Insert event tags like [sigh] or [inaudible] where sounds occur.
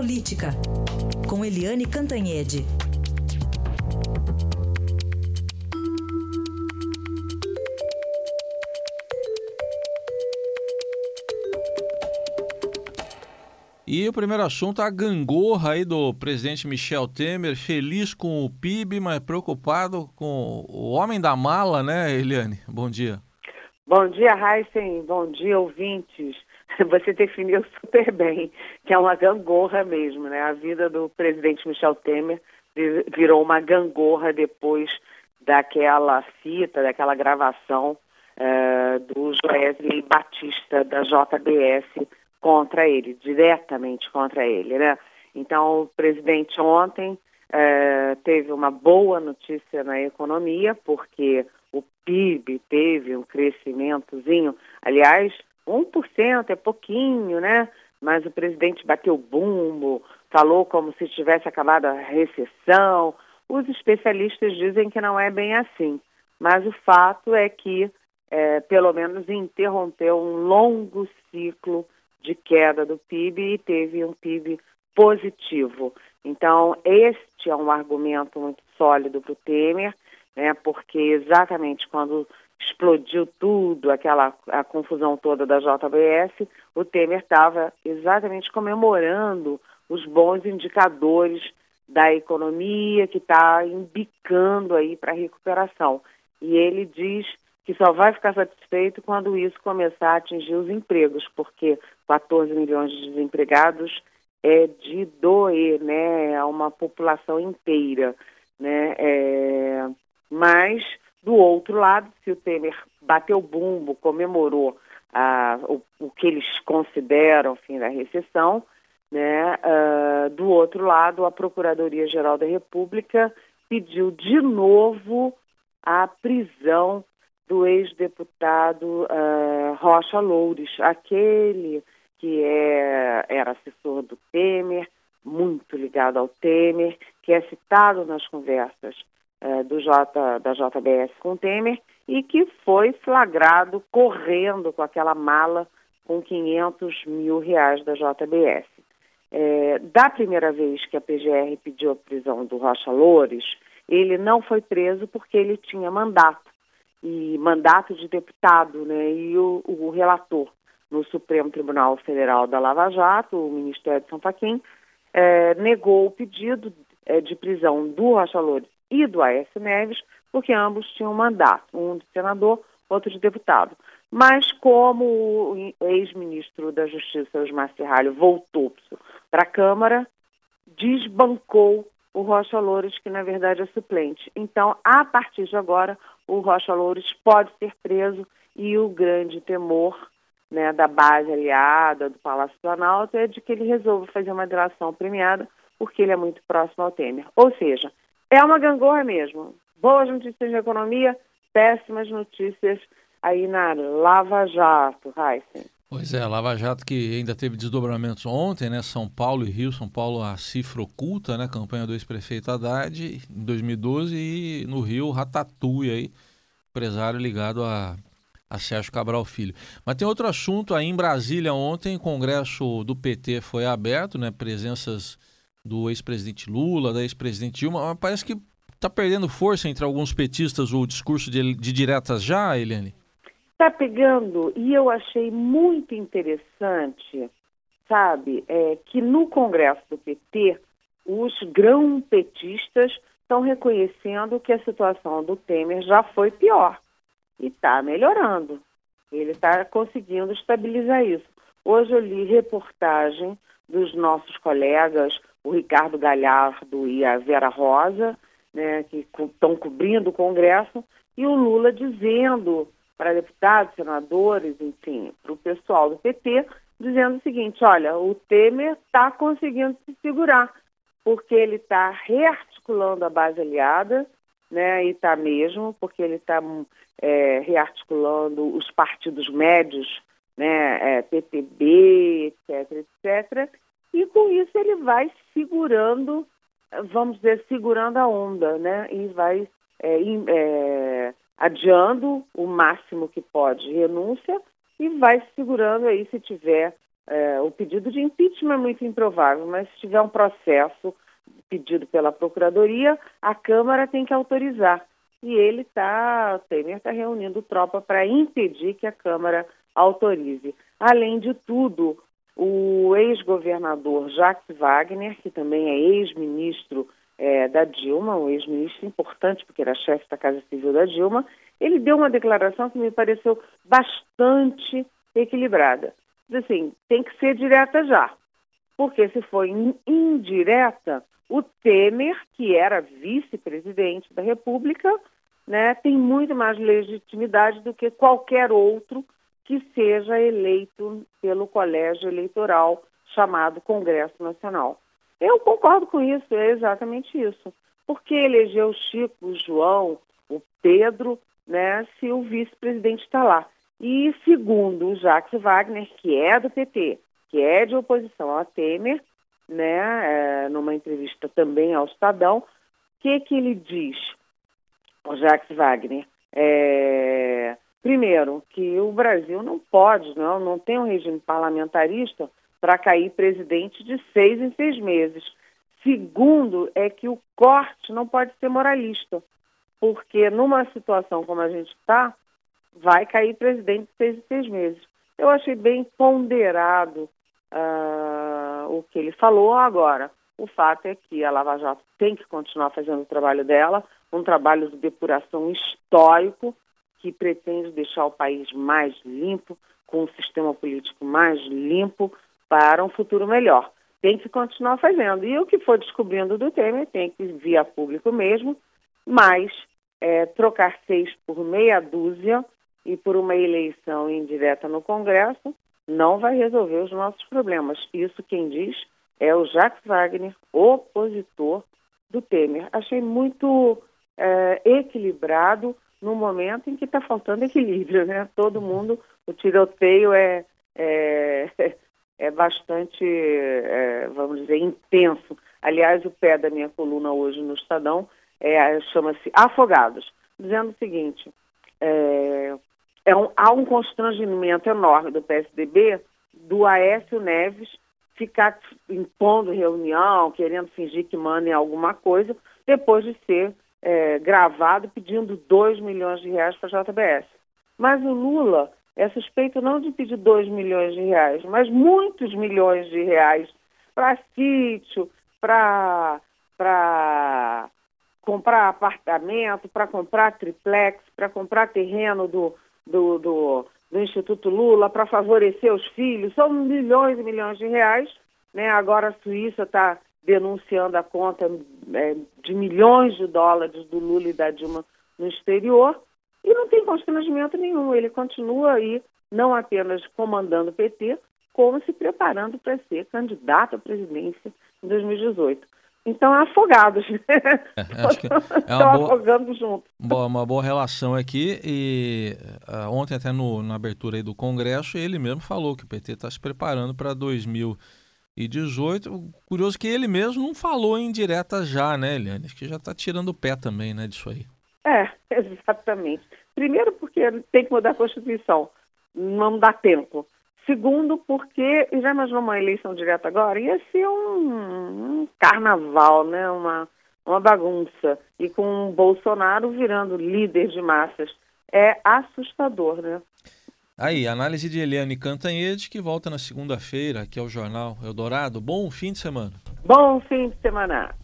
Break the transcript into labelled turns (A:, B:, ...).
A: Política, com Eliane Cantanhede.
B: E o primeiro assunto, a gangorra aí do presidente Michel Temer, feliz com o PIB, mas preocupado com o homem da mala, né, Eliane? Bom dia.
C: Bom dia, Heisen. Bom dia, ouvintes. [laughs] Você definiu super bem que é uma gangorra mesmo, né? A vida do presidente Michel Temer virou uma gangorra depois daquela cita, daquela gravação uh, do Joesley Batista da JBS contra ele, diretamente contra ele, né? Então, o presidente ontem é, teve uma boa notícia na economia, porque o PIB teve um crescimentozinho, aliás, 1% é pouquinho, né? Mas o presidente bateu bumbo, falou como se tivesse acabado a recessão. Os especialistas dizem que não é bem assim, mas o fato é que, é, pelo menos, interrompeu um longo ciclo de queda do PIB e teve um PIB positivo. Então, este é um argumento muito sólido para o Temer, né, porque exatamente quando explodiu tudo, aquela a confusão toda da JBS, o Temer estava exatamente comemorando os bons indicadores da economia que está embicando aí para a recuperação. E ele diz que só vai ficar satisfeito quando isso começar a atingir os empregos, porque 14 milhões de desempregados é de doer, né? É uma população inteira, né? É... Mas, do outro lado, se o Temer bateu bumbo, comemorou ah, o, o, que eles consideram o fim da recessão, né? Ah, do outro lado, a Procuradoria-Geral da República pediu de novo a prisão do ex-deputado uh, Rocha Loures, aquele que é, era assessor do Temer, muito ligado ao Temer, que é citado nas conversas uh, do J, da JBS com Temer e que foi flagrado correndo com aquela mala com 500 mil reais da JBS. É, da primeira vez que a PGR pediu a prisão do Rocha Loures, ele não foi preso porque ele tinha mandato e mandato de deputado, né, e o, o, relator no Supremo Tribunal Federal da Lava Jato, o ministro Edson Fachin, é, negou o pedido é, de prisão do Rocha Loures e do Aécio Neves, porque ambos tinham mandato, um de senador, outro de deputado. Mas como o ex-ministro da Justiça, Osmar Serralho, voltou para a Câmara, desbancou o Rocha Loures, que na verdade é suplente. Então, a partir de agora, o Rocha Loures pode ser preso e o grande temor né, da base aliada, do Palácio Planalto, é de que ele resolva fazer uma delação premiada, porque ele é muito próximo ao Temer. Ou seja, é uma gangorra mesmo. Boas notícias de economia, péssimas notícias aí na Lava Jato, Heisen.
B: Pois é, Lava Jato que ainda teve desdobramentos ontem, né? São Paulo e Rio, São Paulo a cifra oculta, né? Campanha do ex-prefeito Haddad em 2012 e no Rio Ratatouille aí, empresário ligado a, a Sérgio Cabral Filho. Mas tem outro assunto aí em Brasília ontem, congresso do PT foi aberto, né? Presenças do ex-presidente Lula, da ex-presidente Dilma, parece que está perdendo força entre alguns petistas o discurso de, de diretas já, Eliane?
C: Está pegando, e eu achei muito interessante, sabe, é, que no Congresso do PT, os grão-petistas estão reconhecendo que a situação do Temer já foi pior e está melhorando. Ele está conseguindo estabilizar isso. Hoje eu li reportagem dos nossos colegas, o Ricardo Galhardo e a Vera Rosa, né, que estão cobrindo o Congresso, e o Lula dizendo para deputados, senadores, enfim, para o pessoal do PT, dizendo o seguinte: olha, o Temer está conseguindo se segurar, porque ele está rearticulando a base aliada, né, e está mesmo, porque ele está é, rearticulando os partidos médios, né, é, PTB, etc, etc, e com isso ele vai segurando, vamos dizer, segurando a onda, né, e vai é, é, adiando o máximo que pode renúncia e vai segurando aí se tiver é, o pedido de impeachment é muito improvável, mas se tiver um processo pedido pela Procuradoria, a Câmara tem que autorizar. E ele está, Temer está reunindo tropa para impedir que a Câmara autorize. Além de tudo, o ex-governador Jacques Wagner, que também é ex-ministro é, da Dilma, um ex-ministro importante, porque era chefe da Casa Civil da Dilma, ele deu uma declaração que me pareceu bastante equilibrada. Assim, tem que ser direta já, porque se for indireta, o Temer, que era vice-presidente da República, né, tem muito mais legitimidade do que qualquer outro que seja eleito pelo colégio eleitoral chamado Congresso Nacional. Eu concordo com isso, é exatamente isso. Porque eleger o Chico, o João, o Pedro, né, se o vice-presidente está lá. E segundo o Jacques Wagner, que é do PT, que é de oposição a Temer, né, é, numa entrevista também ao Estadão, o que, que ele diz, o Jacques Wagner? É, primeiro, que o Brasil não pode, não, não tem um regime parlamentarista para cair presidente de seis em seis meses. Segundo, é que o corte não pode ser moralista, porque numa situação como a gente está, vai cair presidente de seis em seis meses. Eu achei bem ponderado uh, o que ele falou agora. O fato é que a Lava Jato tem que continuar fazendo o trabalho dela, um trabalho de depuração histórico que pretende deixar o país mais limpo, com um sistema político mais limpo, para um futuro melhor. Tem que continuar fazendo. E o que for descobrindo do Temer tem que vir a público mesmo, mas é, trocar seis por meia dúzia e por uma eleição indireta no Congresso não vai resolver os nossos problemas. Isso quem diz é o Jacques Wagner, opositor do Temer. Achei muito é, equilibrado no momento em que está faltando equilíbrio, né? Todo mundo, o tiroteio é, é [laughs] é bastante, é, vamos dizer, intenso. Aliás, o pé da minha coluna hoje no Estadão é, chama-se Afogados, dizendo o seguinte: é, é um, há um constrangimento enorme do PSDB do Aécio Neves ficar impondo reunião, querendo fingir que manda em alguma coisa, depois de ser é, gravado pedindo 2 milhões de reais para a JBS. Mas o Lula é suspeito não de pedir 2 milhões de reais, mas muitos milhões de reais para sítio, para comprar apartamento, para comprar triplex, para comprar terreno do, do, do, do Instituto Lula, para favorecer os filhos. São milhões e milhões de reais. Né? Agora a Suíça está denunciando a conta é, de milhões de dólares do Lula e da Dilma no exterior. E não tem constrangimento nenhum, ele continua aí não apenas comandando o PT, como se preparando para ser candidato à presidência em 2018. Então, afogados, né? [laughs]
B: É, acho que é uma boa, afogando junto. Uma boa relação aqui. E uh, ontem, até no, na abertura do Congresso, ele mesmo falou que o PT está se preparando para 2018. Curioso que ele mesmo não falou em direta já, né, Eliane? Acho que já está tirando o pé também, né, disso aí.
C: É, [laughs] exatamente. Primeiro, porque tem que mudar a Constituição, não dá tempo. Segundo, porque já imaginou uma eleição direta agora? Ia ser um, um carnaval, né? uma, uma bagunça. E com o Bolsonaro virando líder de massas. É assustador, né?
B: Aí, análise de Eliane Cantanhede, que volta na segunda-feira aqui ao Jornal Eldorado. Bom fim de semana.
C: Bom fim de semana.